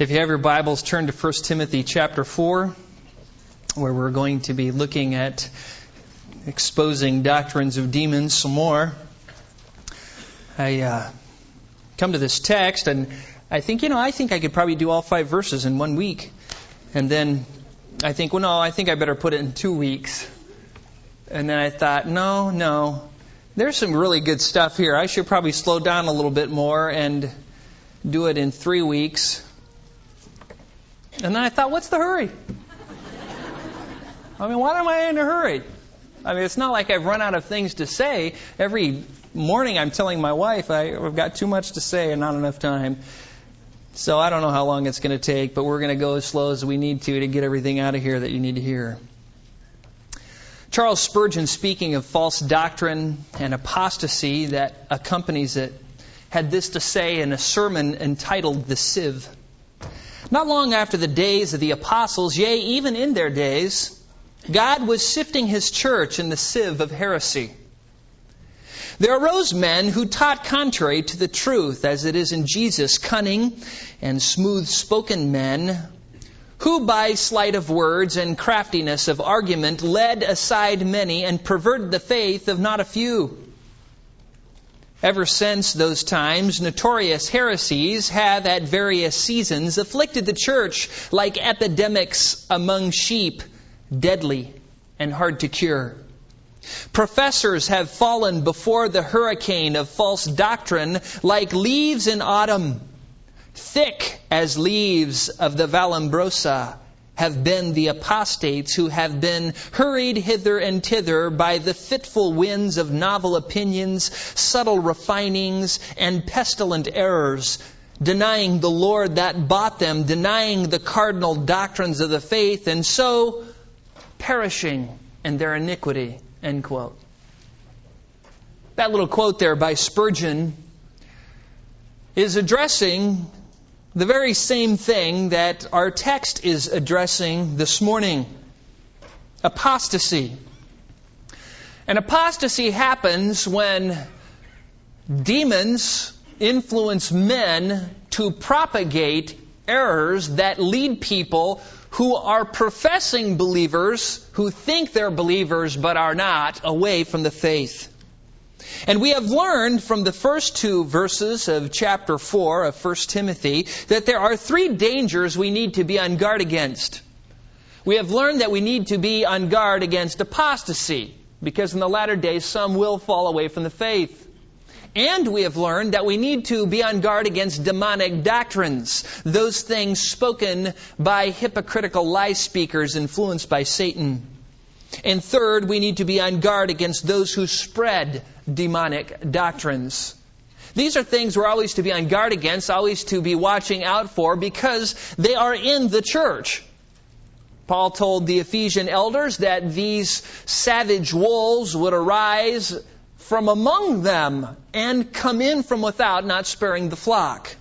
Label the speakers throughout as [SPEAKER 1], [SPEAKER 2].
[SPEAKER 1] If you have your Bibles, turn to 1 Timothy chapter 4, where we're going to be looking at exposing doctrines of demons some more. I uh, come to this text, and I think, you know, I think I could probably do all five verses in one week. And then I think, well, no, I think I better put it in two weeks. And then I thought, no, no, there's some really good stuff here. I should probably slow down a little bit more and do it in three weeks and then I thought, what's the hurry? I mean, why am I in a hurry? I mean, it's not like I've run out of things to say. Every morning I'm telling my wife I, have got too much to say and not enough time. So I don't know how long it's going to take, but we're going to go as slow as we need to to get everything out of here that you need to hear. Charles Spurgeon, speaking of false doctrine and apostasy that accompanies it, had this to say in a sermon entitled The Sieve. Not long after the days of the apostles, yea, even in their days, God was sifting his church in the sieve of heresy. There arose men who taught contrary to the truth, as it is in Jesus, cunning and smooth spoken men, who by sleight of words and craftiness of argument led aside many and perverted the faith of not a few. Ever since those times, notorious heresies have at various seasons afflicted the church like epidemics among sheep, deadly and hard to cure. Professors have fallen before the hurricane of false doctrine like leaves in autumn, thick as leaves of the Vallombrosa have been the apostates who have been hurried hither and thither by the fitful winds of novel opinions, subtle refinings, and pestilent errors, denying the Lord that bought them, denying the cardinal doctrines of the faith, and so perishing in their iniquity. End quote. That little quote there by Spurgeon is addressing the very same thing that our text is addressing this morning apostasy. And apostasy happens when demons influence men to propagate errors that lead people who are professing believers, who think they're believers but are not, away from the faith. And we have learned from the first two verses of chapter 4 of 1 Timothy that there are three dangers we need to be on guard against. We have learned that we need to be on guard against apostasy, because in the latter days some will fall away from the faith. And we have learned that we need to be on guard against demonic doctrines, those things spoken by hypocritical lie speakers influenced by Satan. And third, we need to be on guard against those who spread demonic doctrines. These are things we're always to be on guard against, always to be watching out for, because they are in the church. Paul told the Ephesian elders that these savage wolves would arise from among them and come in from without, not sparing the flock.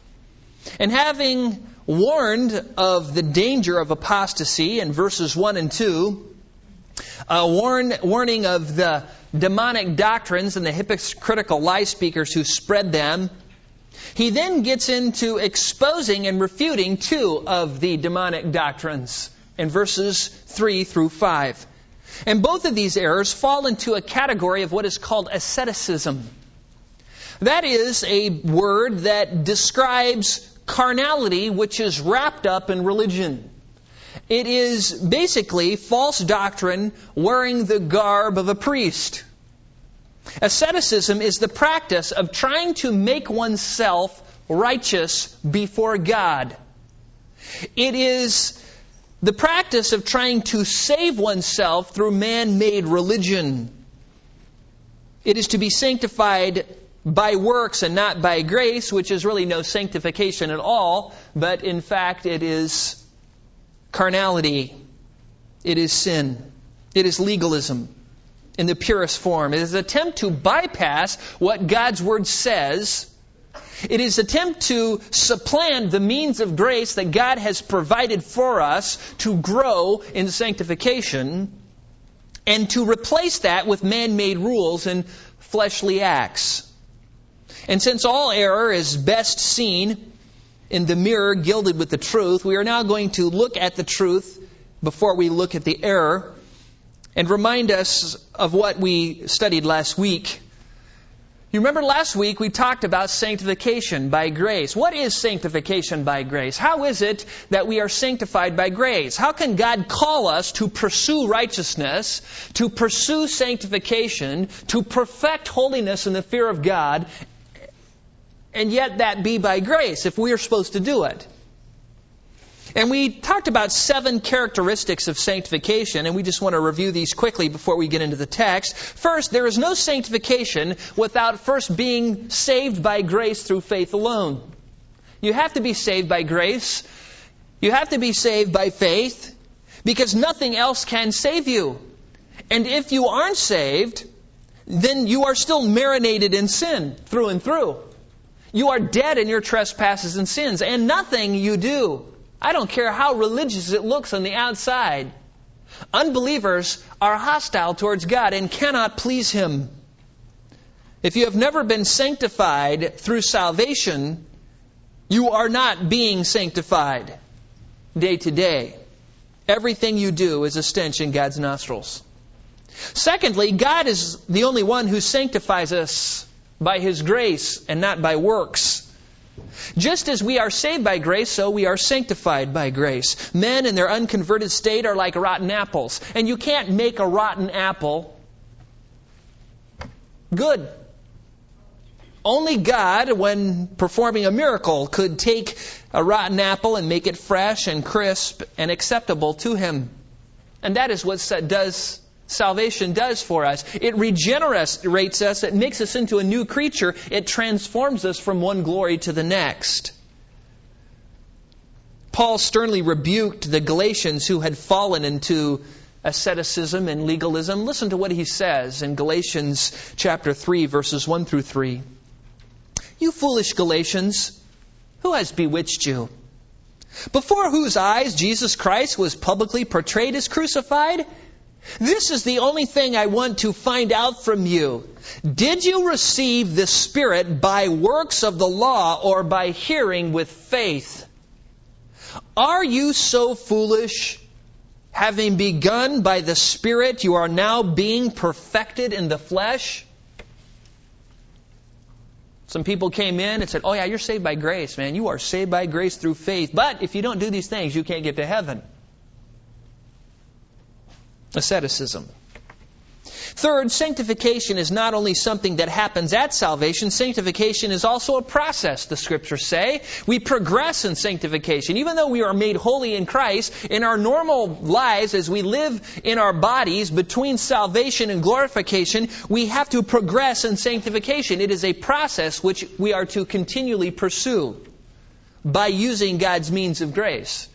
[SPEAKER 1] And having warned of the danger of apostasy in verses 1 and 2, a warn, warning of the demonic doctrines and the hypocritical lie speakers who spread them. He then gets into exposing and refuting two of the demonic doctrines in verses 3 through 5. And both of these errors fall into a category of what is called asceticism. That is a word that describes carnality which is wrapped up in religion. It is basically false doctrine wearing the garb of a priest. Asceticism is the practice of trying to make oneself righteous before God. It is the practice of trying to save oneself through man made religion. It is to be sanctified by works and not by grace, which is really no sanctification at all, but in fact it is carnality, it is sin, it is legalism in the purest form. It is an attempt to bypass what God's Word says. It is an attempt to supplant the means of grace that God has provided for us to grow in sanctification and to replace that with man made rules and fleshly acts. And since all error is best seen in the mirror gilded with the truth. We are now going to look at the truth before we look at the error and remind us of what we studied last week. You remember last week we talked about sanctification by grace. What is sanctification by grace? How is it that we are sanctified by grace? How can God call us to pursue righteousness, to pursue sanctification, to perfect holiness in the fear of God, and yet that be by grace if we are supposed to do it? And we talked about seven characteristics of sanctification, and we just want to review these quickly before we get into the text. First, there is no sanctification without first being saved by grace through faith alone. You have to be saved by grace. You have to be saved by faith because nothing else can save you. And if you aren't saved, then you are still marinated in sin through and through. You are dead in your trespasses and sins, and nothing you do I don't care how religious it looks on the outside. Unbelievers are hostile towards God and cannot please Him. If you have never been sanctified through salvation, you are not being sanctified day to day. Everything you do is a stench in God's nostrils. Secondly, God is the only one who sanctifies us by His grace and not by works. Just as we are saved by grace, so we are sanctified by grace. Men in their unconverted state are like rotten apples. And you can't make a rotten apple good. Only God, when performing a miracle, could take a rotten apple and make it fresh and crisp and acceptable to Him. And that is what does salvation does for us. It regenerates us, it makes us into a new creature, it transforms us from one glory to the next. Paul sternly rebuked the Galatians who had fallen into asceticism and legalism. Listen to what he says in Galatians chapter 3 verses 1 through 3. You foolish Galatians, who has bewitched you? Before whose eyes Jesus Christ was publicly portrayed as crucified? This is the only thing I want to find out from you. Did you receive the Spirit by works of the law or by hearing with faith? Are you so foolish? Having begun by the Spirit, you are now being perfected in the flesh? Some people came in and said, Oh, yeah, you're saved by grace, man. You are saved by grace through faith. But if you don't do these things, you can't get to heaven asceticism. Third, sanctification is not only something that happens at salvation, sanctification is also a process, the scriptures say. We progress in sanctification. Even though we are made holy in Christ, in our normal lives, as we live in our bodies between salvation and glorification, we have to progress in sanctification. It is a process which we are to continually pursue by using God's means of grace.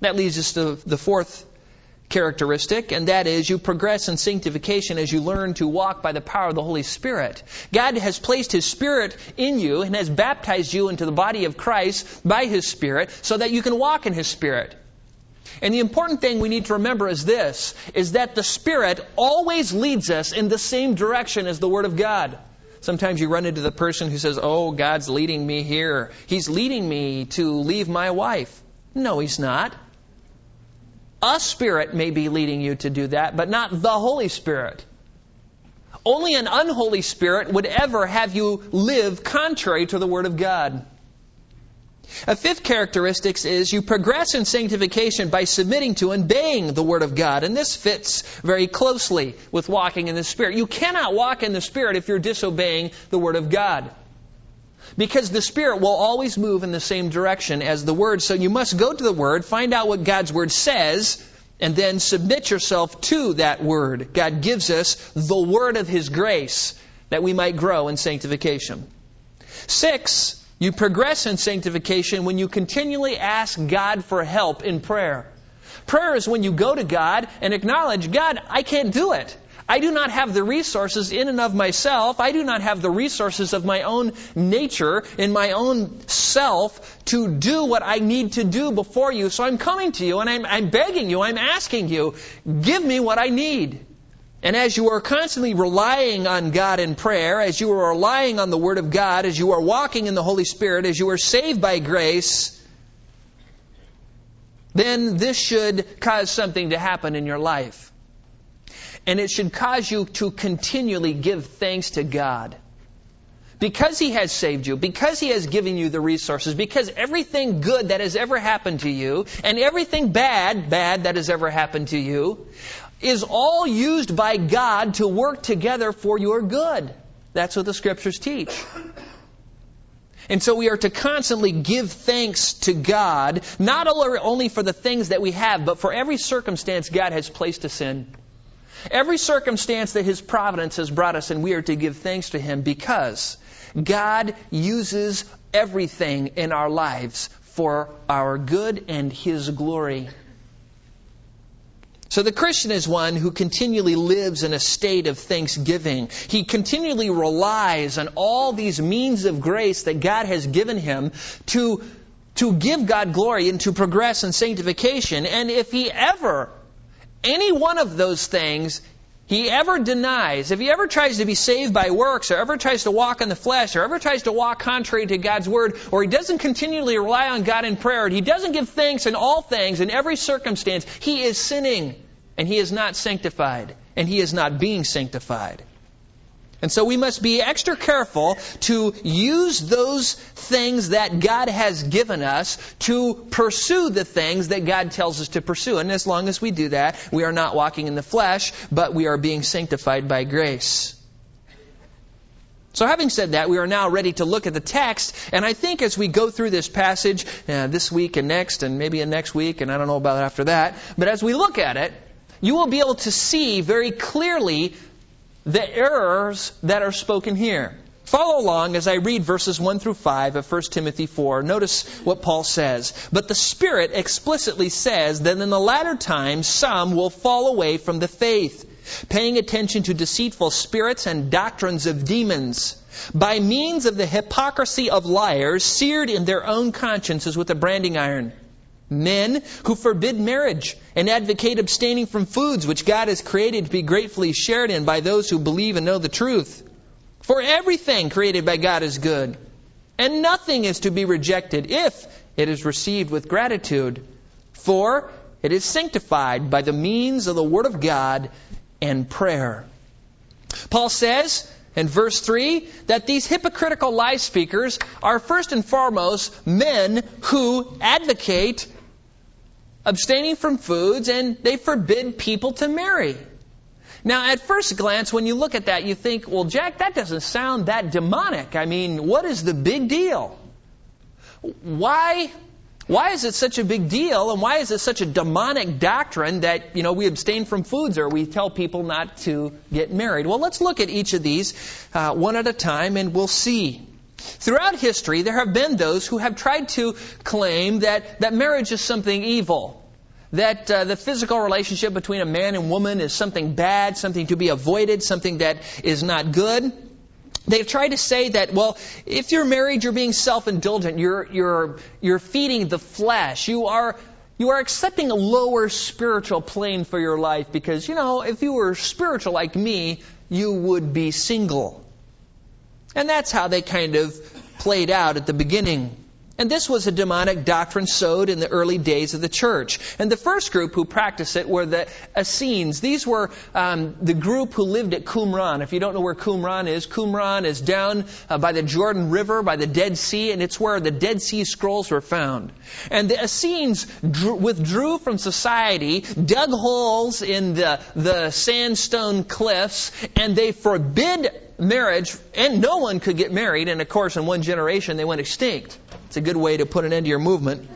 [SPEAKER 1] That leads us to the fourth characteristic, and that is you progress in sanctification as you learn to walk by the power of the Holy Spirit. God has placed His Spirit in you and has baptized you into the body of Christ by His Spirit so that you can walk in His Spirit. And the important thing we need to remember is this, is that the Spirit always leads us in the same direction as the Word of God. Sometimes you run into the person who says, Oh, God's leading me here. He's leading me to leave my wife. No, He's not. A spirit may be leading you to do that, but not the Holy Spirit. Only an unholy spirit would ever have you live contrary to the Word of God. A fifth characteristic is you progress in sanctification by submitting to and obeying the Word of God. And this fits very closely with walking in the Spirit. You cannot walk in the Spirit if you're disobeying the Word of God. Because the Spirit will always move in the same direction as the Word. So you must go to the Word, find out what God's Word says, and then submit yourself to that Word. God gives us the Word of His grace that we might grow in sanctification. Six, you progress in sanctification when you continually ask God for help in prayer. Prayer is when you go to God and acknowledge, God, I can't do it. I do not have the resources in and of myself. I do not have the resources of my own nature, in my own self, to do what I need to do before you. So I'm coming to you and I'm, I'm begging you, I'm asking you, give me what I need. And as you are constantly relying on God in prayer, as you are relying on the Word of God, as you are walking in the Holy Spirit, as you are saved by grace, then this should cause something to happen in your life. And it should cause you to continually give thanks to God. Because He has saved you, because He has given you the resources, because everything good that has ever happened to you, and everything bad, bad that has ever happened to you, is all used by God to work together for your good. That's what the scriptures teach. And so we are to constantly give thanks to God, not only for the things that we have, but for every circumstance God has placed us in. Every circumstance that His providence has brought us in, we are to give thanks to Him because God uses everything in our lives for our good and His glory. So the Christian is one who continually lives in a state of thanksgiving. He continually relies on all these means of grace that God has given him to, to give God glory and to progress in sanctification. And if he ever, any one of those things, he ever denies, if he ever tries to be saved by works, or ever tries to walk in the flesh, or ever tries to walk contrary to God's word, or he doesn't continually rely on God in prayer, and he doesn't give thanks in all things, in every circumstance, he is sinning, and he is not sanctified, and he is not being sanctified. And so we must be extra careful to use those things that God has given us to pursue the things that God tells us to pursue. And as long as we do that, we are not walking in the flesh, but we are being sanctified by grace. So, having said that, we are now ready to look at the text. And I think as we go through this passage uh, this week and next, and maybe in next week, and I don't know about after that, but as we look at it, you will be able to see very clearly the errors that are spoken here. Follow along as I read verses 1 through 5 of 1 Timothy 4. Notice what Paul says. But the Spirit explicitly says that in the latter times some will fall away from the faith, paying attention to deceitful spirits and doctrines of demons, by means of the hypocrisy of liars, seared in their own consciences with a branding iron Men who forbid marriage and advocate abstaining from foods which God has created to be gratefully shared in by those who believe and know the truth. For everything created by God is good, and nothing is to be rejected if it is received with gratitude, for it is sanctified by the means of the Word of God and prayer. Paul says, in verse 3 that these hypocritical lie speakers are first and foremost men who advocate abstaining from foods, and they forbid people to marry. Now, at first glance, when you look at that, you think, well, Jack, that doesn't sound that demonic. I mean, what is the big deal? Why, why is it such a big deal, and why is it such a demonic doctrine that, you know, we abstain from foods or we tell people not to get married? Well, let's look at each of these uh, one at a time, and we'll see. Throughout history, there have been those who have tried to claim that, that marriage is something evil, that uh, the physical relationship between a man and woman is something bad, something to be avoided, something that is not good. They've tried to say that, well, if you're married, you're being self-indulgent, you're, you're, you're feeding the flesh, you are, you are accepting a lower spiritual plane for your life because, you know, if you were spiritual like me, you would be single. And that's how they kind of played out at the beginning. And this was a demonic doctrine sowed in the early days of the church. And the first group who practiced it were the Essenes. These were um, the group who lived at Qumran. If you don't know where Qumran is, Qumran is down uh, by the Jordan River, by the Dead Sea, and it's where the Dead Sea Scrolls were found. And the Essenes drew, withdrew from society, dug holes in the, the sandstone cliffs, and they forbid marriage, and no one could get married, and of course, in one generation, they went extinct. It's a good way to put an end to your movement.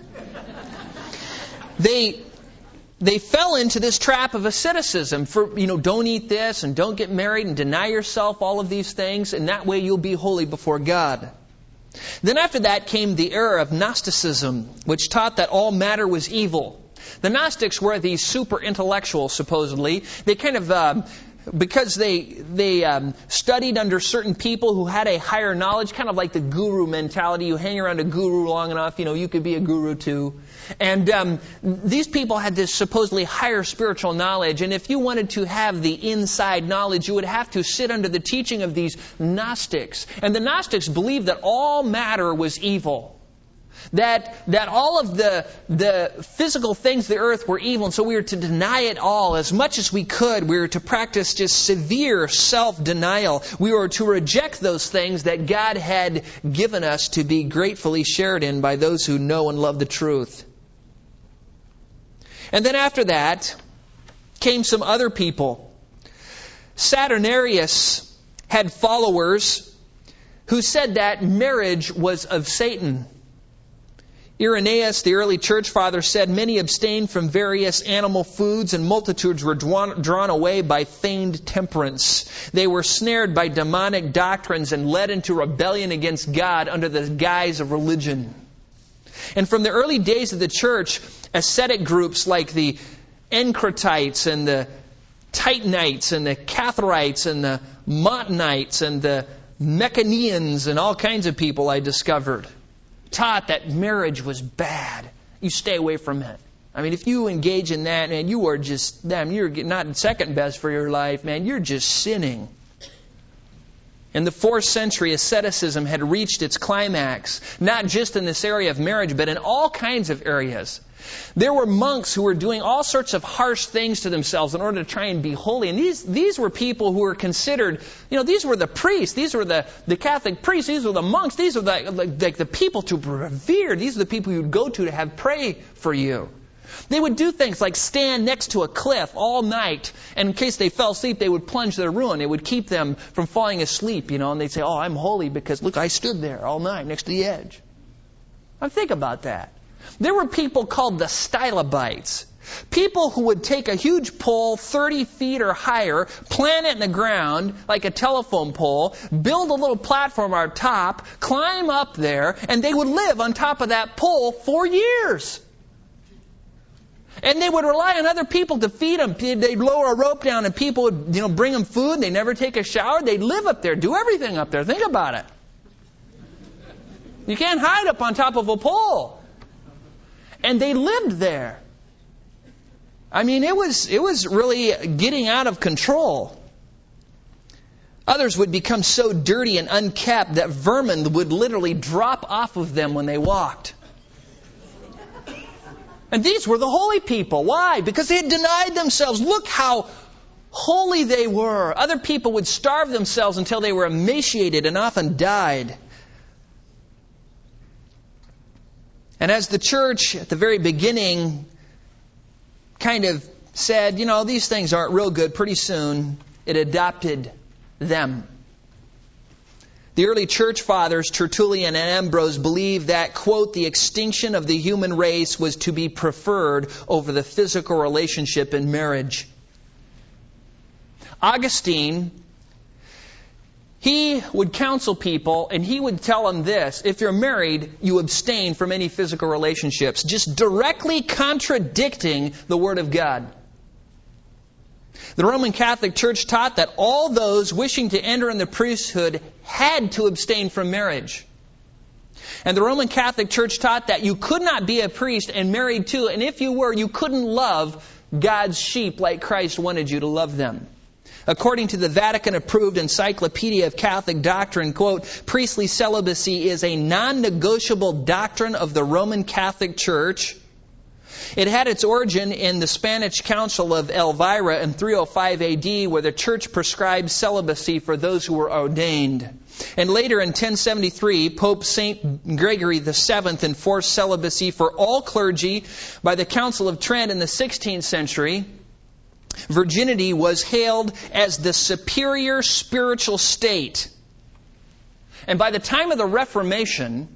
[SPEAKER 1] They they fell into this trap of asceticism for, you know, don't eat this and don't get married and deny yourself all of these things, and that way you'll be holy before God. Then after that came the era of Gnosticism, which taught that all matter was evil. The Gnostics were these super intellectuals, supposedly. They kind of uh, because they they um, studied under certain people who had a higher knowledge, kind of like the guru mentality. You hang around a guru long enough, you know, you could be a guru too. And um, these people had this supposedly higher spiritual knowledge. And if you wanted to have the inside knowledge, you would have to sit under the teaching of these Gnostics. And the Gnostics believed that all matter was evil that, that all of the, the physical things of the earth were evil, and so we were to deny it all as much as we could. We were to practice just severe self denial. We were to reject those things that God had given us to be gratefully shared in by those who know and love the truth. And then after that came some other people. Saturninus had followers who said that marriage was of Satan. Irenaeus, the early church father, said many abstained from various animal foods and multitudes were drawn, away by feigned temperance. They were snared by demonic doctrines and led into rebellion against God under the guise of religion. And from the early days of the church, ascetic groups like the Encratites and the Tatianites and the Catharites and the Montanites and the Manichaeans and all kinds of people I discovered taught that marriage was bad. You stay away from it. I mean, if you engage in that, man, you are just, damn, you're not second best for your life, man. You're just sinning. In the fourth century, asceticism had reached its climax, not just in this area of marriage, but in all kinds of areas. There were monks who were doing all sorts of harsh things to themselves in order to try and be holy. And these, these were people who were considered, you know, these were the priests, these were the, the Catholic priests, these were the monks, these were the, like, like the people to revere. These are the people you'd go to to have pray for you. They would do things like stand next to a cliff all night, and in case they fell asleep, they would plunge their ruin. It would keep them from falling asleep, you know, and they'd say, Oh, I'm holy because, look, I stood there all night next to the edge. Now think about that. There were people called the stylobites. People who would take a huge pole 30 feet or higher, plant it in the ground like a telephone pole, build a little platform on top, climb up there, and they would live on top of that pole for years. And they would rely on other people to feed them. They'd lower a rope down and people would, you know, bring them food. They never take a shower. They'd live up there, do everything up there. Think about it. You can't hide up on top of a pole and they lived there. I mean, it was, it was really getting out of control. Others would become so dirty and unkept that vermin would literally drop off of them when they walked. And these were the holy people. Why? Because they had denied themselves. Look how holy they were. Other people would starve themselves until they were emaciated and often died. And as the church at the very beginning kind of said, you know, these things aren't real good, pretty soon it adopted them. The early church fathers, Tertullian and Ambrose, believed that, quote, the extinction of the human race was to be preferred over the physical relationship in marriage. Augustine he would counsel people and he would tell them this if you're married, you abstain from any physical relationships, just directly contradicting the Word of God. The Roman Catholic Church taught that all those wishing to enter in the priesthood had to abstain from marriage. And the Roman Catholic Church taught that you could not be a priest and married too, and if you were, you couldn't love God's sheep like Christ wanted you to love them. According to the Vatican approved Encyclopedia of Catholic Doctrine, quote, priestly celibacy is a non negotiable doctrine of the Roman Catholic Church. It had its origin in the Spanish Council of Elvira in 305 AD, where the church prescribed celibacy for those who were ordained. And later in 1073, Pope St. Gregory VII enforced celibacy for all clergy by the Council of Trent in the 16th century. Virginity was hailed as the superior spiritual state. And by the time of the Reformation,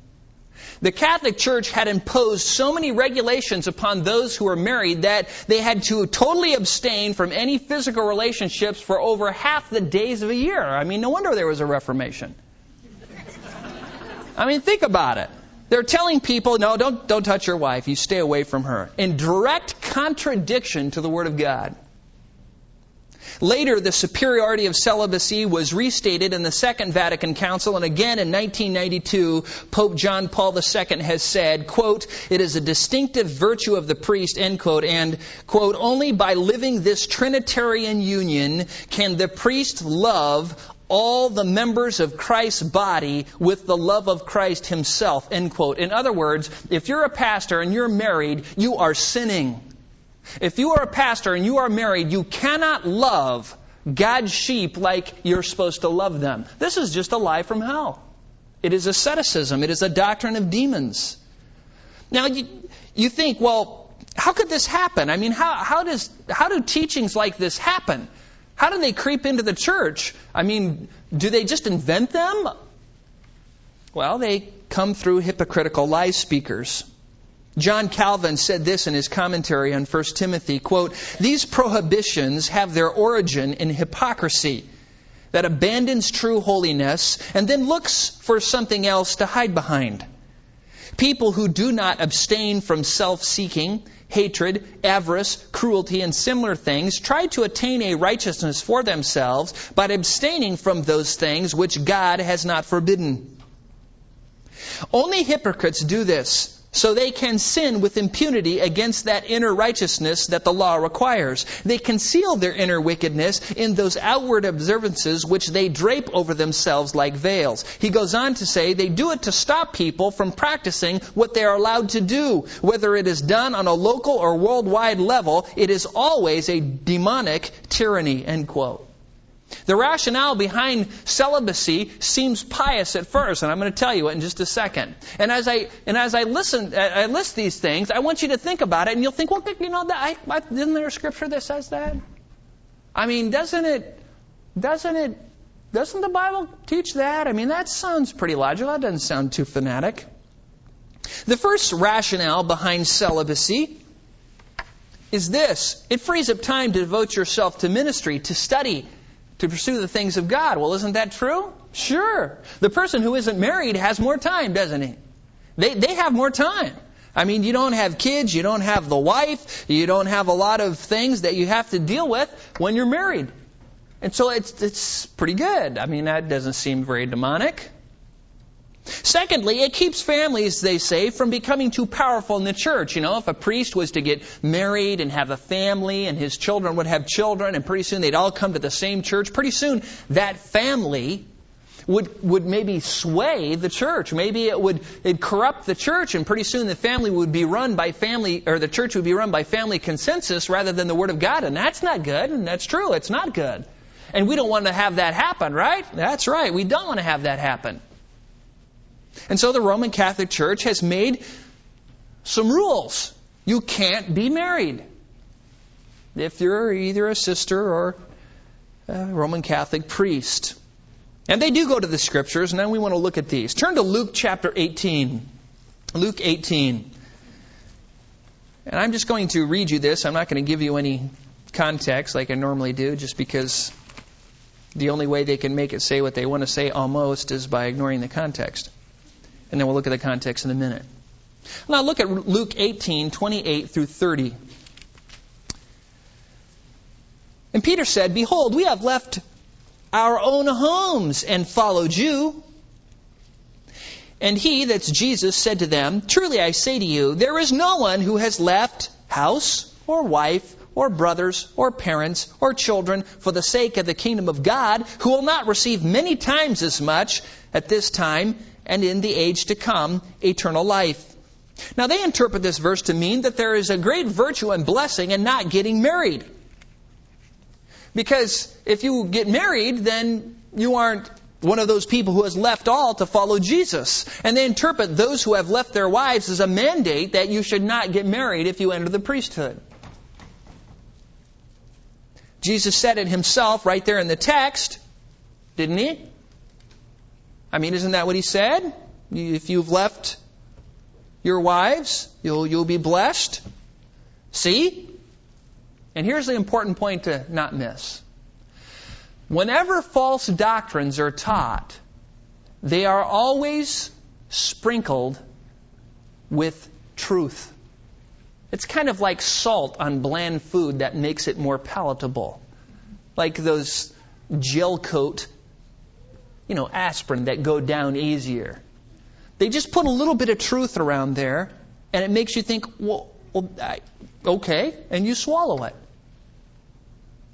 [SPEAKER 1] the Catholic Church had imposed so many regulations upon those who were married that they had to totally abstain from any physical relationships for over half the days of a year. I mean, no wonder there was a Reformation. I mean, think about it. They're telling people, no, don't, don't touch your wife. You stay away from her. In direct contradiction to the Word of God. Later, the superiority of celibacy was restated in the Second Vatican Council, and again in 1992, Pope John Paul II has said, quote, it is a distinctive virtue of the priest, end quote, and, quote, only by living this Trinitarian union can the priest love all the members of Christ's body with the love of Christ himself, end quote. In other words, if you're a pastor and you're married, you are sinning. If you are a pastor and you are married, you cannot love God's sheep like you're supposed to love them. This is just a lie from hell. It is asceticism. It is a doctrine of demons. Now, you, you think, well, how could this happen? I mean, how, how, does, how do teachings like this happen? How do they creep into the church? I mean, do they just invent them? Well, they come through hypocritical lie speakers. John Calvin said this in his commentary on 1 Timothy, quote, These prohibitions have their origin in hypocrisy that abandons true holiness and then looks for something else to hide behind. People who do not abstain from self-seeking, hatred, avarice, cruelty, and similar things try to attain a righteousness for themselves by abstaining from those things which God has not forbidden. Only hypocrites do this so they can sin with impunity against that inner righteousness that the law requires. They conceal their inner wickedness in those outward observances which they drape over themselves like veils. He goes on to say they do it to stop people from practicing what they are allowed to do. Whether it is done on a local or worldwide level, it is always a demonic tyranny, end quote. The rationale behind celibacy seems pious at first, and I'm going to tell you it in just a second. And as I and as I listen, I list these things, I want you to think about it, and you'll think, well, you know, that I, isn't there a scripture that says that? I mean, doesn't it? Doesn't it? Doesn't the Bible teach that? I mean, that sounds pretty logical. That doesn't sound too fanatic. The first rationale behind celibacy is this: it frees up time to devote yourself to ministry, to study, to pursue the things of God. Well, isn't that true? Sure. The person who isn't married has more time, doesn't he? They, they have more time. I mean, you don't have kids, you don't have the wife, you don't have a lot of things that you have to deal with when you're married. And so it's, it's pretty good. I mean, that doesn't seem very demonic. Secondly, it keeps families, they say, from becoming too powerful in the church. You know, if a priest was to get married and have a family and his children would have children and pretty soon they'd all come to the same church, pretty soon that family would, would maybe sway the church. Maybe it would it'd corrupt the church and pretty soon the family would be run by family, or the church would be run by family consensus rather than the Word of God. And that's not good, and that's true. It's not good. And we don't want to have that happen, right? That's right. We don't want to have that happen. And so the Roman Catholic Church has made some rules. You can't be married if you're either a sister or a Roman Catholic priest. And they do go to the scriptures, and then we want to look at these. Turn to Luke chapter 18. Luke 18. And I'm just going to read you this. I'm not going to give you any context like I normally do, just because the only way they can make it say what they want to say almost is by ignoring the context. And then we'll look at the context in a minute. Now look at Luke 18, 28 through 30. And Peter said, Behold, we have left our own homes and followed you. And he, that's Jesus, said to them, Truly I say to you, there is no one who has left house or wife or brothers or parents or children for the sake of the kingdom of God who will not receive many times as much at this time and in the age to come eternal life. Now they interpret this verse to mean that there is a great virtue and blessing in not getting married. Because if you get married, then you aren't one of those people who has left all to follow Jesus. And they interpret those who have left their wives as a mandate that you should not get married if you enter the priesthood. Jesus said it himself right there in the text, didn't he? I mean, isn't that what he said? If you've left your wives, you'll, you'll be blessed. See? And here's the important point to not miss. Whenever false doctrines are taught, they are always sprinkled with truth. It's kind of like salt on bland food that makes it more palatable. like those gel coat, you know, aspirin that go down easier. They just put a little bit of truth around there, and it makes you think, well, well I, okay, and you swallow it.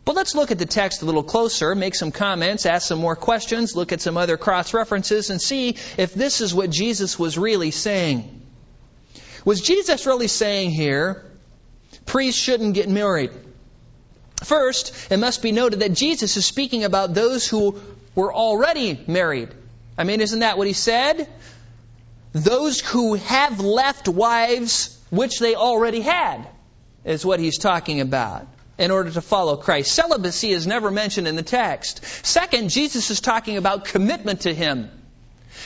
[SPEAKER 1] But let's look at the text a little closer, make some comments, ask some more questions, look at some other cross references, and see if this is what Jesus was really saying. Was Jesus really saying here, priests shouldn't get married? First, it must be noted that Jesus is speaking about those who were already married. I mean, isn't that what he said? Those who have left wives which they already had is what he's talking about in order to follow Christ. Celibacy is never mentioned in the text. Second, Jesus is talking about commitment to him.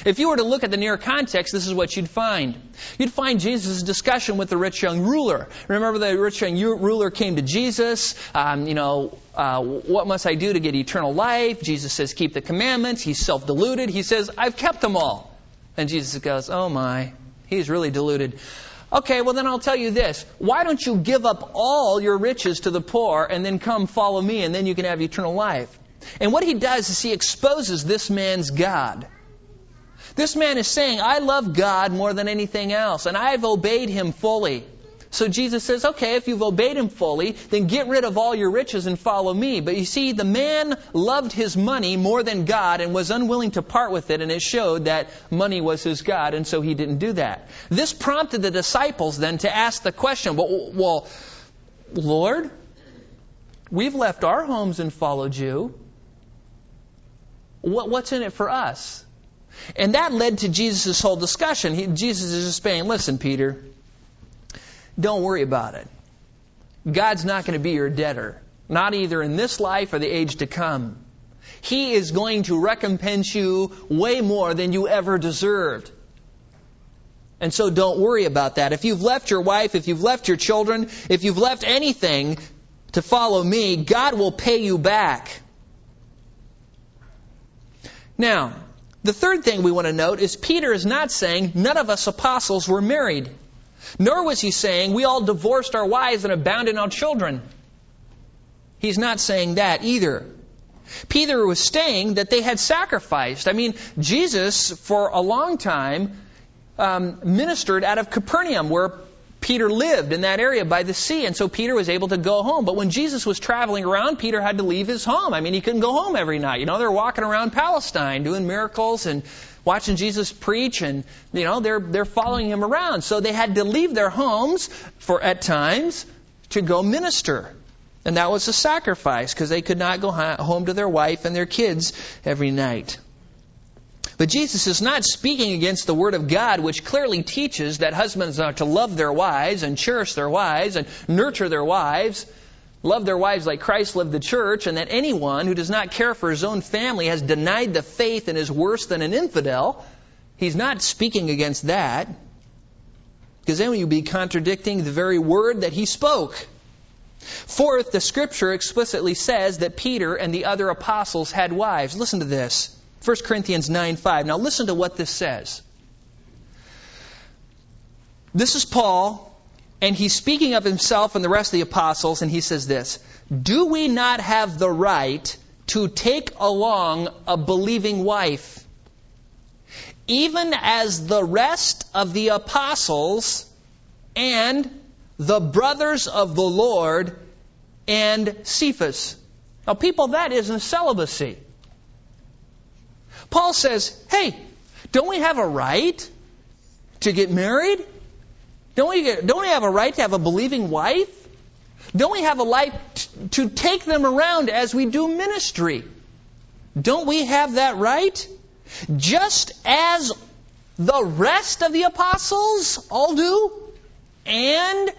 [SPEAKER 1] If you were to look at the near context, this is what you'd find. You'd find Jesus' discussion with the rich young ruler. Remember, the rich young ruler came to Jesus. Um, you know, uh, what must I do to get eternal life? Jesus says, keep the commandments. He's self deluded. He says, I've kept them all. And Jesus goes, oh my, he's really deluded. Okay, well then I'll tell you this. Why don't you give up all your riches to the poor and then come follow me and then you can have eternal life? And what he does is he exposes this man's God. This man is saying, I love God more than anything else, and I've obeyed him fully. So Jesus says, okay, if you've obeyed him fully, then get rid of all your riches and follow me. But you see, the man loved his money more than God and was unwilling to part with it, and it showed that money was his God, and so he didn't do that. This prompted the disciples then to ask the question, well, well Lord, we've left our homes and followed you. What, what's in it for us? And that led to Jesus' whole discussion. He, Jesus is just saying, listen, Peter, don't worry about it. God's not going to be your debtor, not either in this life or the age to come. He is going to recompense you way more than you ever deserved. And so don't worry about that. If you've left your wife, if you've left your children, if you've left anything to follow me, God will pay you back. Now, the third thing we want to note is Peter is not saying none of us apostles were married. Nor was he saying we all divorced our wives and abandoned our children. He's not saying that either. Peter was saying that they had sacrificed. I mean, Jesus, for a long time, um, ministered out of Capernaum, where Peter lived in that area by the sea, and so Peter was able to go home. But when Jesus was traveling around, Peter had to leave his home. I mean, he couldn't go home every night. You know, they're walking around Palestine doing miracles and watching Jesus preach, and you know, they're they're following him around. So they had to leave their homes for at times to go minister. And that was a sacrifice because they could not go home to their wife and their kids every night. But Jesus is not speaking against the Word of God, which clearly teaches that husbands are to love their wives and cherish their wives and nurture their wives, love their wives like Christ loved the church, and that anyone who does not care for his own family has denied the faith and is worse than an infidel. He's not speaking against that. Because then you'd be contradicting the very word that he spoke. Fourth, the scripture explicitly says that Peter and the other apostles had wives. Listen to this. 1 Corinthians 9 5. Now listen to what this says. This is Paul, and he's speaking of himself and the rest of the apostles, and he says this Do we not have the right to take along a believing wife? Even as the rest of the apostles and the brothers of the Lord and Cephas. Now, people, that isn't celibacy. Paul says, hey, don't we have a right to get married? Don't we, get, don't we have a right to have a believing wife? Don't we have a right to take them around as we do ministry? Don't we have that right? Just as the rest of the apostles all do, and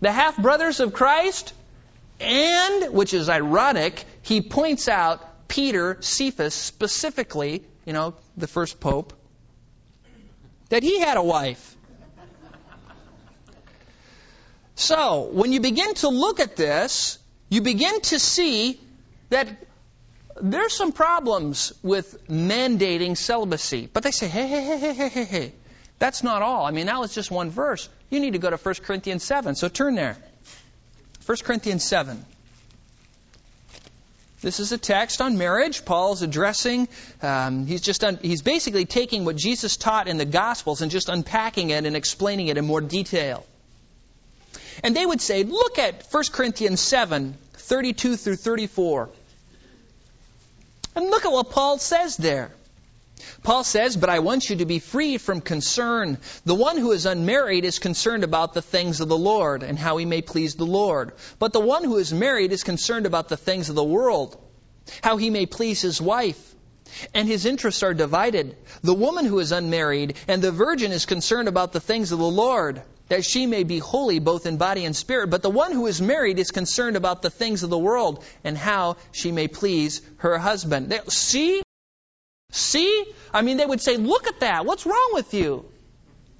[SPEAKER 1] the half brothers of Christ, and, which is ironic, he points out Peter, Cephas specifically, you know, the first pope, that he had a wife. So, when you begin to look at this, you begin to see that there's some problems with mandating celibacy. But they say, hey, hey, hey, hey, hey, hey, hey. That's not all. I mean, now it's just one verse. You need to go to 1 Corinthians 7. So turn there. 1 Corinthians 7. This is a text on marriage. Paul's addressing. Um, he's just un- he's basically taking what Jesus taught in the Gospels and just unpacking it and explaining it in more detail. And they would say, look at 1 Corinthians 7, 32 through 34. And look at what Paul says there. Paul says, But I want you to be free from concern. The one who is unmarried is concerned about the things of the Lord and how he may please the Lord. But the one who is married is concerned about the things of the world, how he may please his wife. And his interests are divided. The woman who is unmarried and the virgin is concerned about the things of the Lord, that she may be holy both in body and spirit. But the one who is married is concerned about the things of the world and how she may please her husband. See See? I mean, they would say, look at that. What's wrong with you?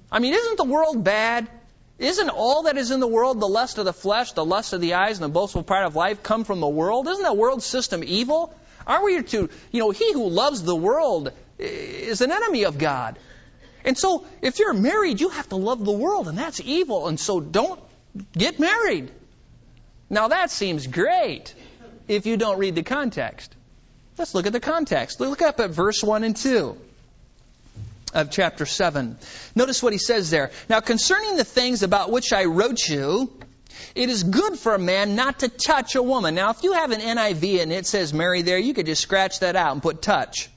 [SPEAKER 1] I mean, isn't the world bad? Isn't all that is in the world, the lust of the flesh, the lust of the eyes, and the boastful pride of life, come from the world? Isn't that world system evil? Aren't we to, you know, he who loves the world eh, is an enemy of God. And so, if you're married, you have to love the world, and that's evil. And so, don't get married. Now, that seems great if you don't read the context. Let's look at the context. Look up at verse 1 and 2 of chapter 7. Notice what he says there. Now, concerning the things about which I wrote you, it is good for a man not to touch a woman. Now, if you have an NIV and it says marry there, you could just scratch that out and put touch.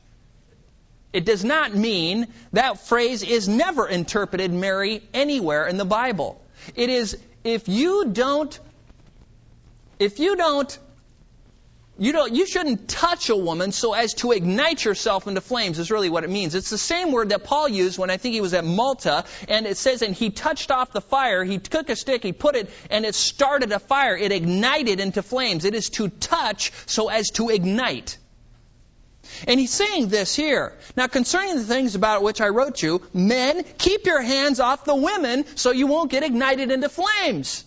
[SPEAKER 1] It does not mean that phrase is never interpreted marry anywhere in the Bible. It is if you don't if you don't you don't you shouldn't touch a woman so as to ignite yourself into flames is really what it means it's the same word that paul used when i think he was at malta and it says and he touched off the fire he took a stick he put it and it started a fire it ignited into flames it is to touch so as to ignite and he's saying this here. Now, concerning the things about which I wrote you, men, keep your hands off the women so you won't get ignited into flames.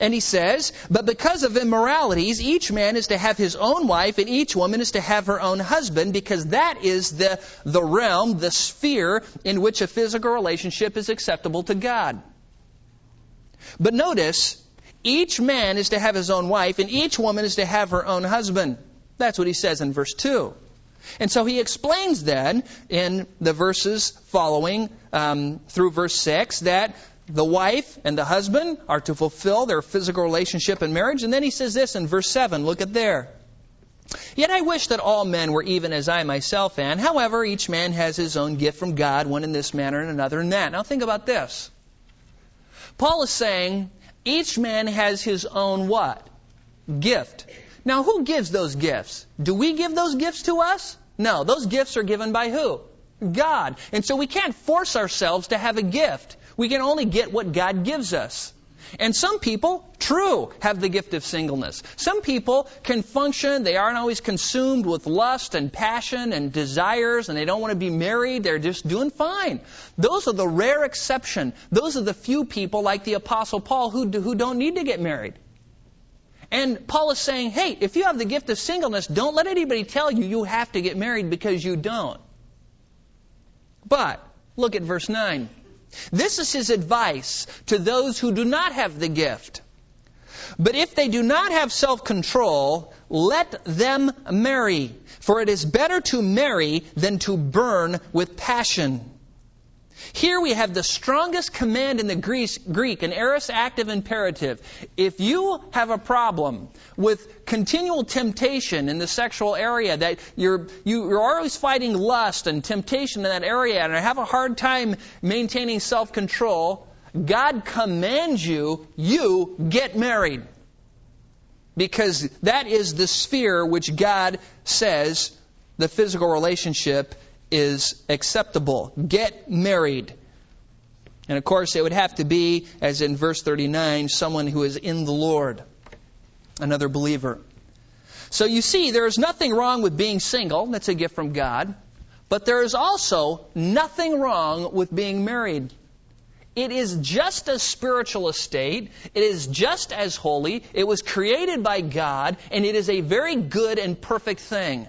[SPEAKER 1] And he says, But because of immoralities, each man is to have his own wife, and each woman is to have her own husband, because that is the, the realm, the sphere in which a physical relationship is acceptable to God. But notice, each man is to have his own wife, and each woman is to have her own husband. That's what he says in verse 2. And so he explains then in the verses following um, through verse 6 that the wife and the husband are to fulfill their physical relationship in marriage. And then he says this in verse 7. Look at there. Yet I wish that all men were even as I myself am. However, each man has his own gift from God, one in this manner and another in that. Now think about this. Paul is saying each man has his own what? Gift. Now who gives those gifts? Do we give those gifts to us? No, those gifts are given by who? God. And so we can't force ourselves to have a gift. We can only get what God gives us. And some people, true, have the gift of singleness. Some people can function, they aren't always consumed with lust and passion and desires, and they don't want to be married, they're just doing fine. Those are the rare exception. Those are the few people, like the Apostle Paul, who, who don't need to get married. And Paul is saying, hey, if you have the gift of singleness, don't let anybody tell you you have to get married because you don't. But, look at verse 9. This is his advice to those who do not have the gift. But if they do not have self control, let them marry. For it is better to marry than to burn with passion. Here we have the strongest command in the Greek, an aorist active imperative. If you have a problem with continual temptation in the sexual area, that you're, you're always fighting lust and temptation in that area and have a hard time maintaining self control, God commands you, you get married. Because that is the sphere which God says the physical relationship is acceptable. Get married. And of course, it would have to be, as in verse 39, someone who is in the Lord, another believer. So you see, there is nothing wrong with being single. That's a gift from God. But there is also nothing wrong with being married. It is just a spiritual estate. It is just as holy. It was created by God, and it is a very good and perfect thing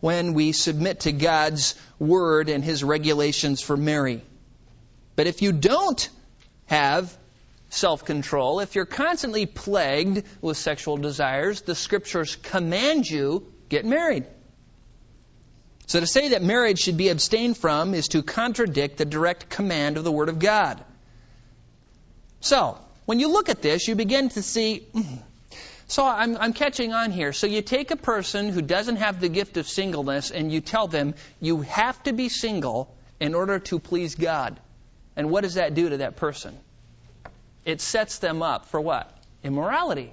[SPEAKER 1] when we submit to God's word and his regulations for marriage. But if you don't have self control, if you're constantly plagued with sexual desires, the scriptures command you get married. So to say that marriage should be abstained from is to contradict the direct command of the Word of God. So, when you look at this, you begin to see. Hmm, So I'm, I'm, catching on here. So you take a person who doesn't have the gift of singleness and you tell them you have to be single in order to please God. And what does that do to that person? It sets them up for what? Immorality.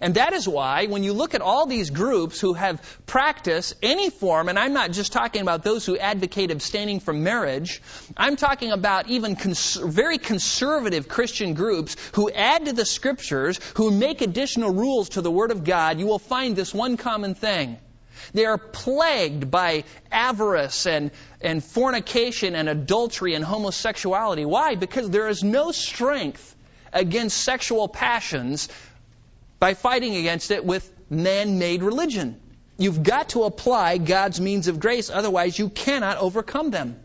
[SPEAKER 1] And that is why, when you look at all these groups who have practiced any form, and I'm not just talking about those who advocate abstaining from marriage, I'm talking about even cons- very conservative Christian groups who add to the scriptures, who make additional rules to the Word of God, you will find this one common thing. They are plagued by avarice and, and fornication and adultery and homosexuality. Why? Because there is no strength against sexual passions by fighting against it with man made religion. You've got to apply God's means of grace, otherwise, you cannot overcome them.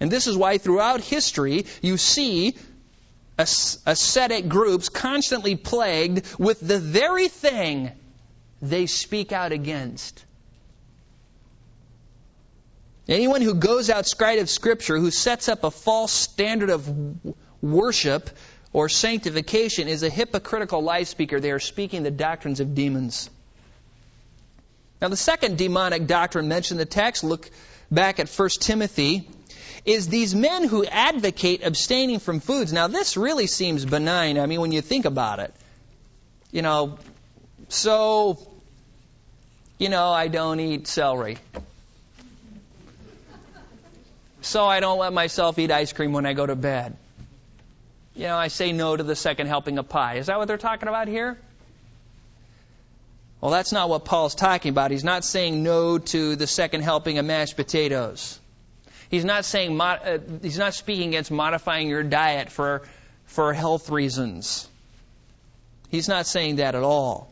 [SPEAKER 1] And this is why throughout history you see ascetic groups constantly plagued with the very thing they speak out against. Anyone who goes outside of Scripture, who sets up a false standard of worship, or sanctification is a hypocritical lie speaker. They are speaking the doctrines of demons. Now, the second demonic doctrine mentioned in the text, look back at 1 Timothy, is these men who advocate abstaining from foods. Now, this really seems benign. I mean, when you think about it. You know, so, you know, I don't eat celery. So I don't let myself eat ice cream when I go to bed you know, I say no to the second helping of pie. Is that what they're talking about here? Well, that's not what Paul's talking about. He's not saying no to the second helping of mashed potatoes. He's not saying uh, he's not speaking against modifying your diet for for health reasons. He's not saying that at all.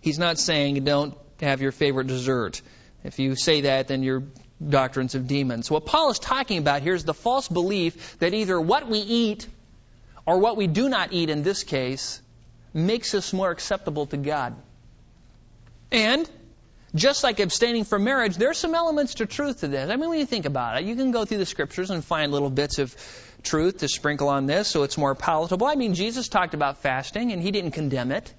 [SPEAKER 1] He's not saying don't have your favorite dessert. If you say that, then you're doctrines of demons. What Paul is talking about here is the false belief that either what we eat or what we do not eat in this case, makes us more acceptable to God. And just like abstaining from marriage, there's some elements to truth to this. I mean, when you think about it, you can go through the scriptures and find little bits of truth to sprinkle on this so it's more palatable. I mean, Jesus talked about fasting and he didn't condemn it.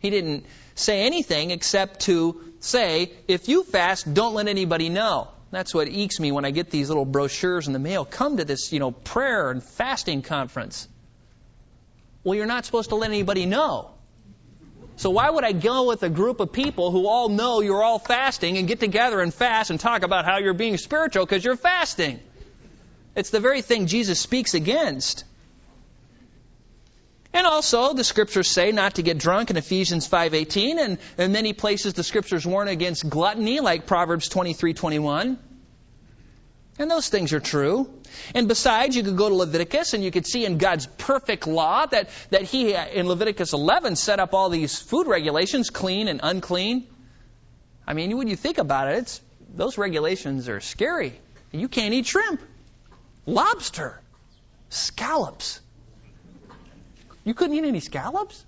[SPEAKER 1] He didn't say anything except to say, if you fast, don't let anybody know. That's what ekes me when I get these little brochures in the mail. Come to this, you know, prayer and fasting conference. Well, you're not supposed to let anybody know. So why would I go with a group of people who all know you're all fasting and get together and fast and talk about how you're being spiritual because you're fasting? It's the very thing Jesus speaks against. And also, the scriptures say not to get drunk in Ephesians 5:18, and in many places the scriptures warn against gluttony, like Proverbs 23:21. And those things are true. And besides, you could go to Leviticus and you could see in God's perfect law that, that He, in Leviticus 11, set up all these food regulations, clean and unclean. I mean, when you think about it, it's, those regulations are scary. You can't eat shrimp, lobster, scallops. You couldn't eat any scallops?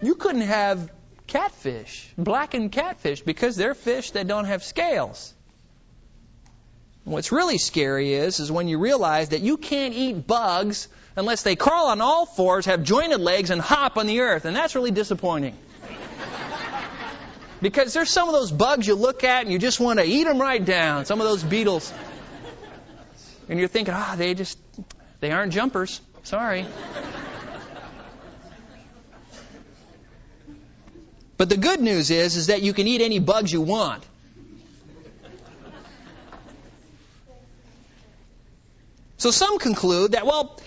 [SPEAKER 1] You couldn't have catfish, blackened catfish, because they're fish that don't have scales. What's really scary is, is when you realize that you can't eat bugs unless they crawl on all fours, have jointed legs, and hop on the earth. And that's really disappointing. because there's some of those bugs you look at and you just want to eat them right down. Some of those beetles. And you're thinking, ah, oh, they just, they aren't jumpers. Sorry. But the good news is, is that you can eat any bugs you want. So some conclude that, well,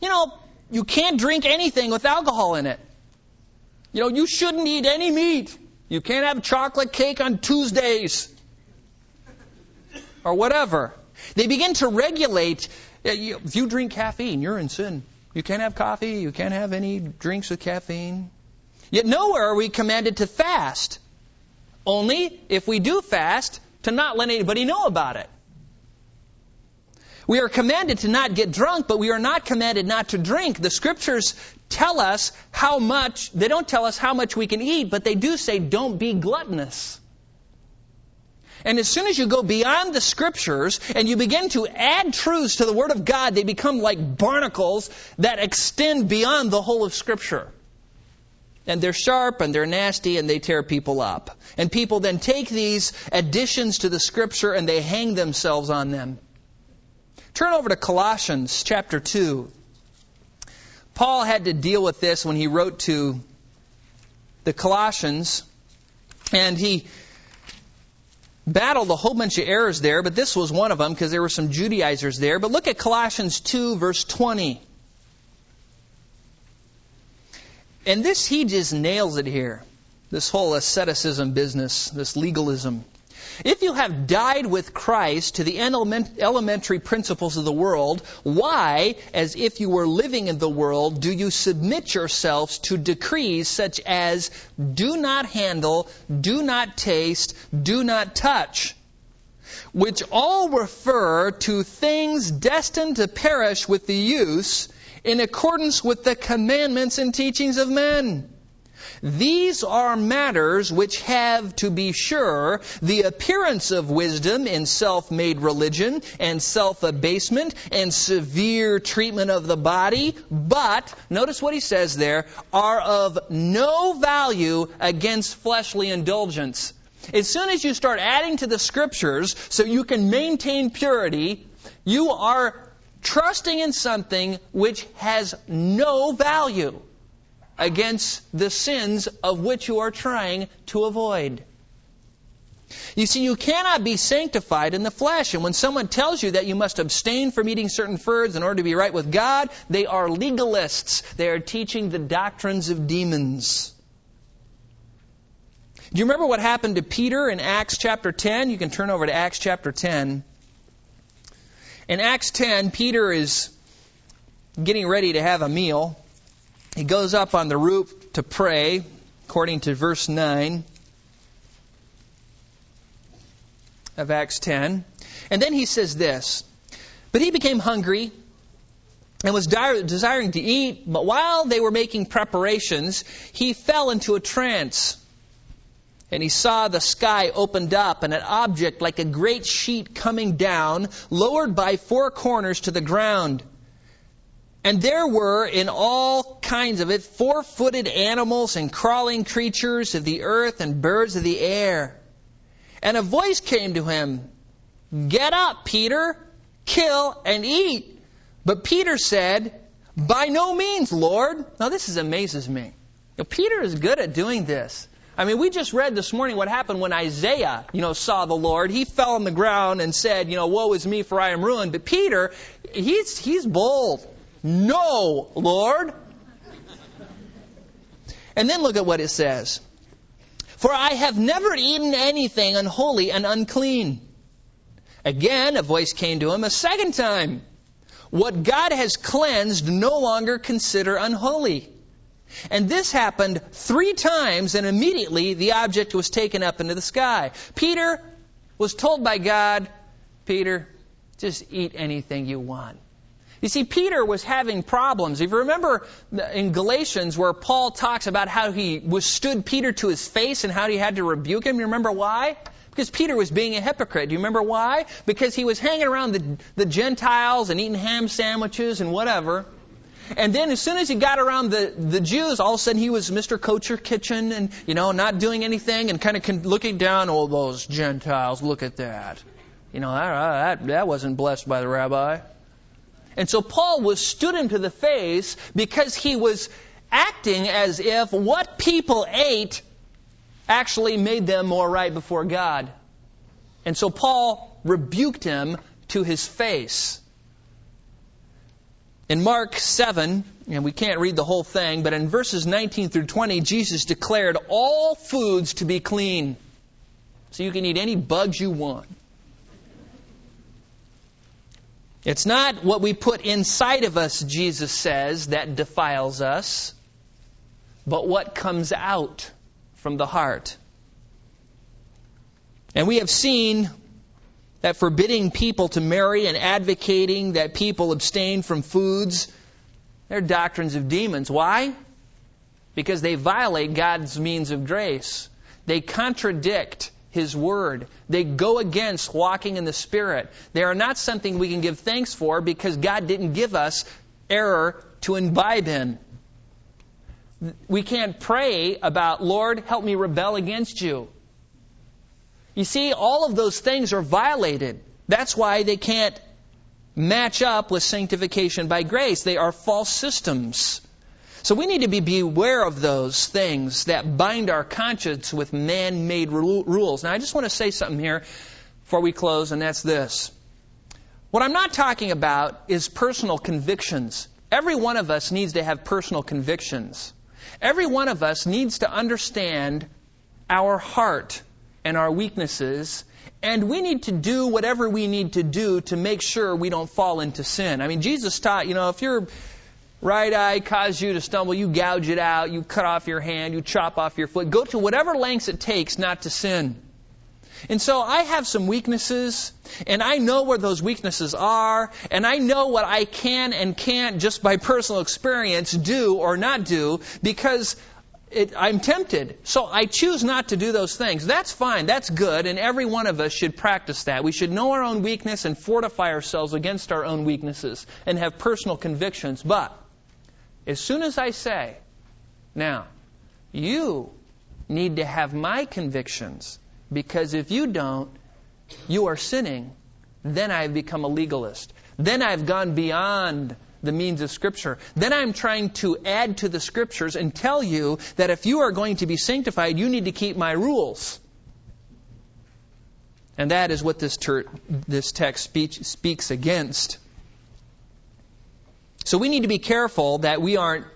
[SPEAKER 1] you know, you can't drink anything with alcohol in it. You know, you shouldn't eat any meat. You can't have chocolate cake on Tuesdays. Or whatever. They begin to regulate. Eh, if you drink caffeine, you're in sin. You can't have coffee. You can't have any drinks with caffeine. Yet nowhere are we commanded to fast. Only if we do fast, to not let anybody know about it. We are commanded to not get drunk, but we are not commanded not to drink. The scriptures tell us how much, they don't tell us how much we can eat, but they do say don't be gluttonous. And as soon as you go beyond the scriptures and you begin to add truths to the Word of God, they become like barnacles that extend beyond the whole of Scripture. And they're sharp and they're nasty and they tear people up. And people then take these additions to the Scripture and they hang themselves on them. Turn over to Colossians chapter 2. Paul had to deal with this when he wrote to the Colossians. And he battled a whole bunch of errors there, but this was one of them because there were some Judaizers there. But look at Colossians 2, verse 20. And this, he just nails it here. This whole asceticism business, this legalism. If you have died with Christ to the elementary principles of the world, why, as if you were living in the world, do you submit yourselves to decrees such as do not handle, do not taste, do not touch? Which all refer to things destined to perish with the use in accordance with the commandments and teachings of men. These are matters which have, to be sure, the appearance of wisdom in self-made religion and self-abasement and severe treatment of the body, but, notice what he says there, are of no value against fleshly indulgence. As soon as you start adding to the scriptures so you can maintain purity, you are trusting in something which has no value against the sins of which you are trying to avoid. You see, you cannot be sanctified in the flesh. And when someone tells you that you must abstain from eating certain foods in order to be right with God, they are legalists. They are teaching the doctrines of demons. Do you remember what happened to Peter in Acts chapter 10? You can turn over to Acts chapter 10. In Acts 10, Peter is getting ready to have a meal. He goes up on the roof to pray, according to verse 9 of Acts 10. And then he says this But he became hungry and was desiring to eat, but while they were making preparations, he fell into a trance. And he saw the sky opened up and an object like a great sheet coming down, lowered by four corners to the ground. And there were in all kinds of it four footed animals and crawling creatures of the earth and birds of the air. And a voice came to him Get up, Peter, kill and eat. But Peter said, By no means, Lord. Now, this is amazes me. Peter is good at doing this. I mean, we just read this morning what happened when Isaiah, you know, saw the Lord. He fell on the ground and said, you know, woe is me for I am ruined. But Peter, he's, he's bold. No, Lord. And then look at what it says. For I have never eaten anything unholy and unclean. Again, a voice came to him a second time. What God has cleansed, no longer consider unholy. And this happened three times, and immediately the object was taken up into the sky. Peter was told by God, Peter, just eat anything you want. You see, Peter was having problems. If you remember in Galatians where Paul talks about how he withstood Peter to his face and how he had to rebuke him, you remember why? Because Peter was being a hypocrite. Do you remember why? Because he was hanging around the, the Gentiles and eating ham sandwiches and whatever. And then as soon as he got around the, the Jews, all of a sudden he was Mr. Your Kitchen and, you know, not doing anything and kind of looking down, oh, those Gentiles, look at that. You know, that, uh, that, that wasn't blessed by the rabbi. And so Paul was stood him to the face because he was acting as if what people ate actually made them more right before God. And so Paul rebuked him to his face. In Mark 7, and we can't read the whole thing, but in verses 19 through 20, Jesus declared all foods to be clean. So you can eat any bugs you want. It's not what we put inside of us, Jesus says, that defiles us, but what comes out from the heart. And we have seen that forbidding people to marry and advocating that people abstain from foods, they're doctrines of demons. Why? Because they violate God's means of grace. They contradict His Word. They go against walking in the Spirit. They are not something we can give thanks for because God didn't give us error to imbibe in. We can't pray about, Lord, help me rebel against you. You see, all of those things are violated. That's why they can't match up with sanctification by grace. They are false systems. So we need to be beware of those things that bind our conscience with man made rules. Now, I just want to say something here before we close, and that's this. What I'm not talking about is personal convictions. Every one of us needs to have personal convictions. Every one of us needs to understand our heart and our weaknesses, and we need to do whatever we need to do to make sure we don't fall into sin. I mean, Jesus taught, you know, if your right eye causes you to stumble, you gouge it out, you cut off your hand, you chop off your foot. Go to whatever lengths it takes not to sin. And so I have some weaknesses, and I know where those weaknesses are, and I know what I can and can't just by personal experience do or not do because it, I'm tempted. So I choose not to do those things. That's fine. That's good. And every one of us should practice that. We should know our own weakness and fortify ourselves against our own weaknesses and have personal convictions. But as soon as I say, now, you need to have my convictions because if you don't, you are sinning, then I've become a legalist. Then I've gone beyond the means of Scripture. Then I'm trying to add to the Scriptures and tell you that if you are going to be sanctified, you need to keep my rules. And that is what this, ter- this text speech, speaks against. So we need to be careful that we aren't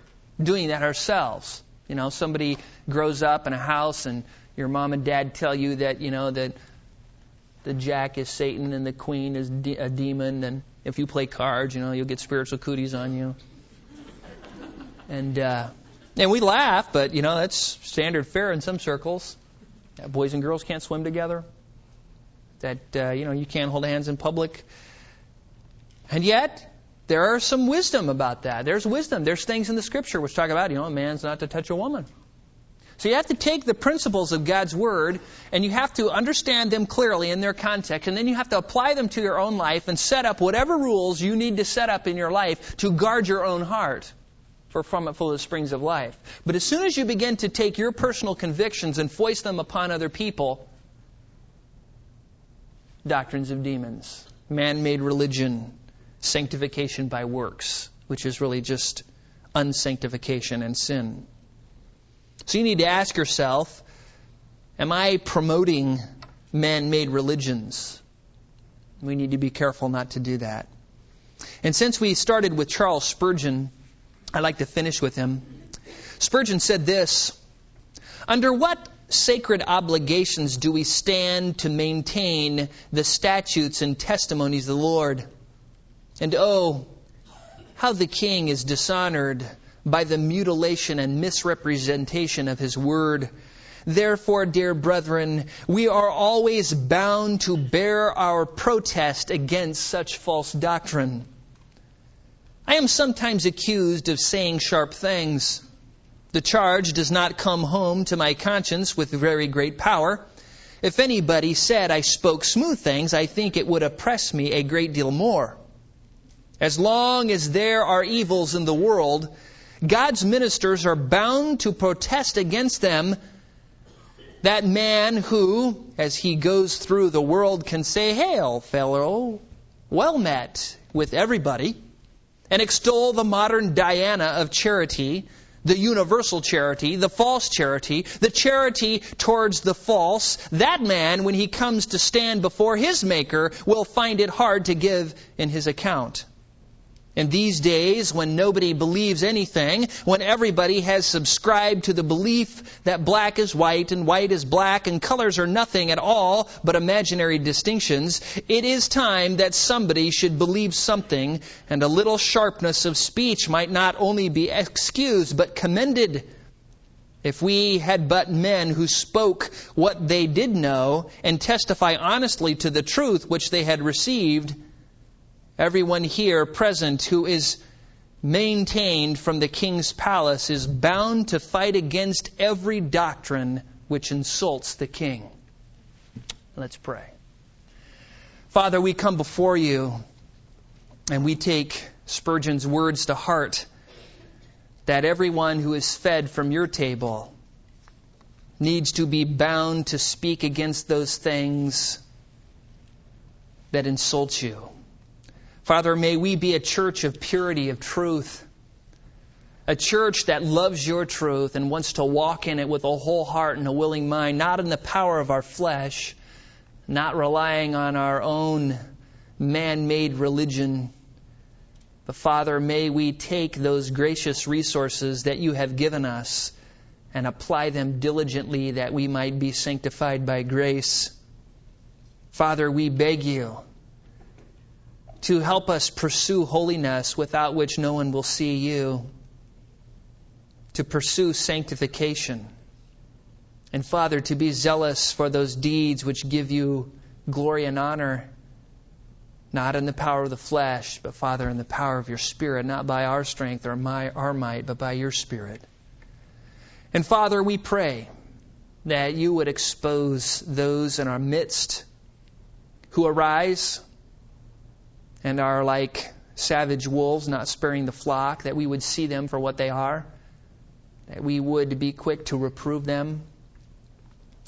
[SPEAKER 1] doing that ourselves. You know, somebody grows up in a house and your mom and dad tell you that, you know, that the jack is Satan and the queen is de- a demon and if you play cards, you know, you'll get spiritual cooties on you. And uh, and we laugh, but you know that's standard fare in some circles. That boys and girls can't swim together. That uh, you know you can't hold hands in public. And yet there are some wisdom about that. There's wisdom. There's things in the Scripture which talk about you know a man's not to touch a woman. So you have to take the principles of God's Word and you have to understand them clearly in their context, and then you have to apply them to your own life and set up whatever rules you need to set up in your life to guard your own heart. For from it flow the springs of life. But as soon as you begin to take your personal convictions and foist them upon other people, doctrines of demons, man made religion, sanctification by works, which is really just unsanctification and sin. So you need to ask yourself Am I promoting man made religions? We need to be careful not to do that. And since we started with Charles Spurgeon, I'd like to finish with him. Spurgeon said this Under what sacred obligations do we stand to maintain the statutes and testimonies of the Lord? And oh, how the king is dishonored by the mutilation and misrepresentation of His Word. Therefore, dear brethren, we are always bound to bear our protest against such false doctrine. I am sometimes accused of saying sharp things. The charge does not come home to my conscience with very great power. If anybody said I spoke smooth things, I think it would oppress me a great deal more. As long as there are evils in the world, God's ministers are bound to protest against them. That man who, as he goes through the world, can say, Hail, fellow, well met with everybody, and extol the modern Diana of charity, the universal charity, the false charity, the charity towards the false, that man, when he comes to stand before his Maker, will find it hard to give in his account. In these days, when nobody believes anything, when everybody has subscribed to the belief that black is white and white is black and colors are nothing at all but imaginary distinctions, it is time that somebody should believe something, and a little sharpness of speech might not only be excused but commended. If we had but men who spoke what they did know and testify honestly to the truth which they had received, everyone here present who is maintained from the king's palace is bound to fight against every doctrine which insults the king. Let's pray. Father, we come before you and we take Spurgeon's words to heart that everyone who is fed from your table needs to be bound to speak against those things that insult you. Father, may we be a church of purity, of truth, a church that loves your truth and wants to walk in it with a whole heart and a willing mind, not in the power of our flesh, not relying on our own man made religion but Father, may we take those gracious resources that you have given us and apply them diligently that we might be sanctified by grace. Father, we beg you to help us pursue holiness without which no one will see you, to pursue sanctification. And Father, to be zealous for those deeds which give you glory and honor not in the power of the flesh, but Father, in the power of your Spirit, not by our strength or my, our might, but by your Spirit. And Father, we pray that you would expose those in our midst who arise and are like savage wolves, not sparing the flock, that we would see them for what they are, that we would be quick to reprove them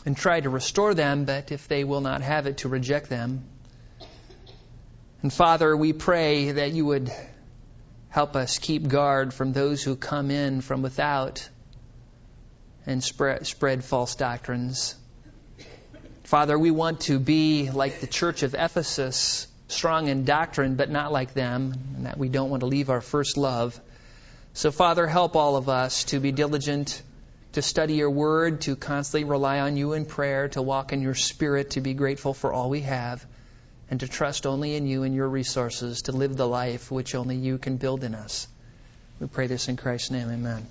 [SPEAKER 1] and try to restore them, but if they will not have it, to reject them. And Father, we pray that you would help us keep guard from those who come in from without and spread, spread false doctrines. Father, we want to be like the church of Ephesus, strong in doctrine, but not like them, and that we don't want to leave our first love. So, Father, help all of us to be diligent, to study your word, to constantly rely on you in prayer, to walk in your spirit, to be grateful for all we have and to trust only in you and your resources to live the life which only you can build in us. We pray this in Christ's name. Amen.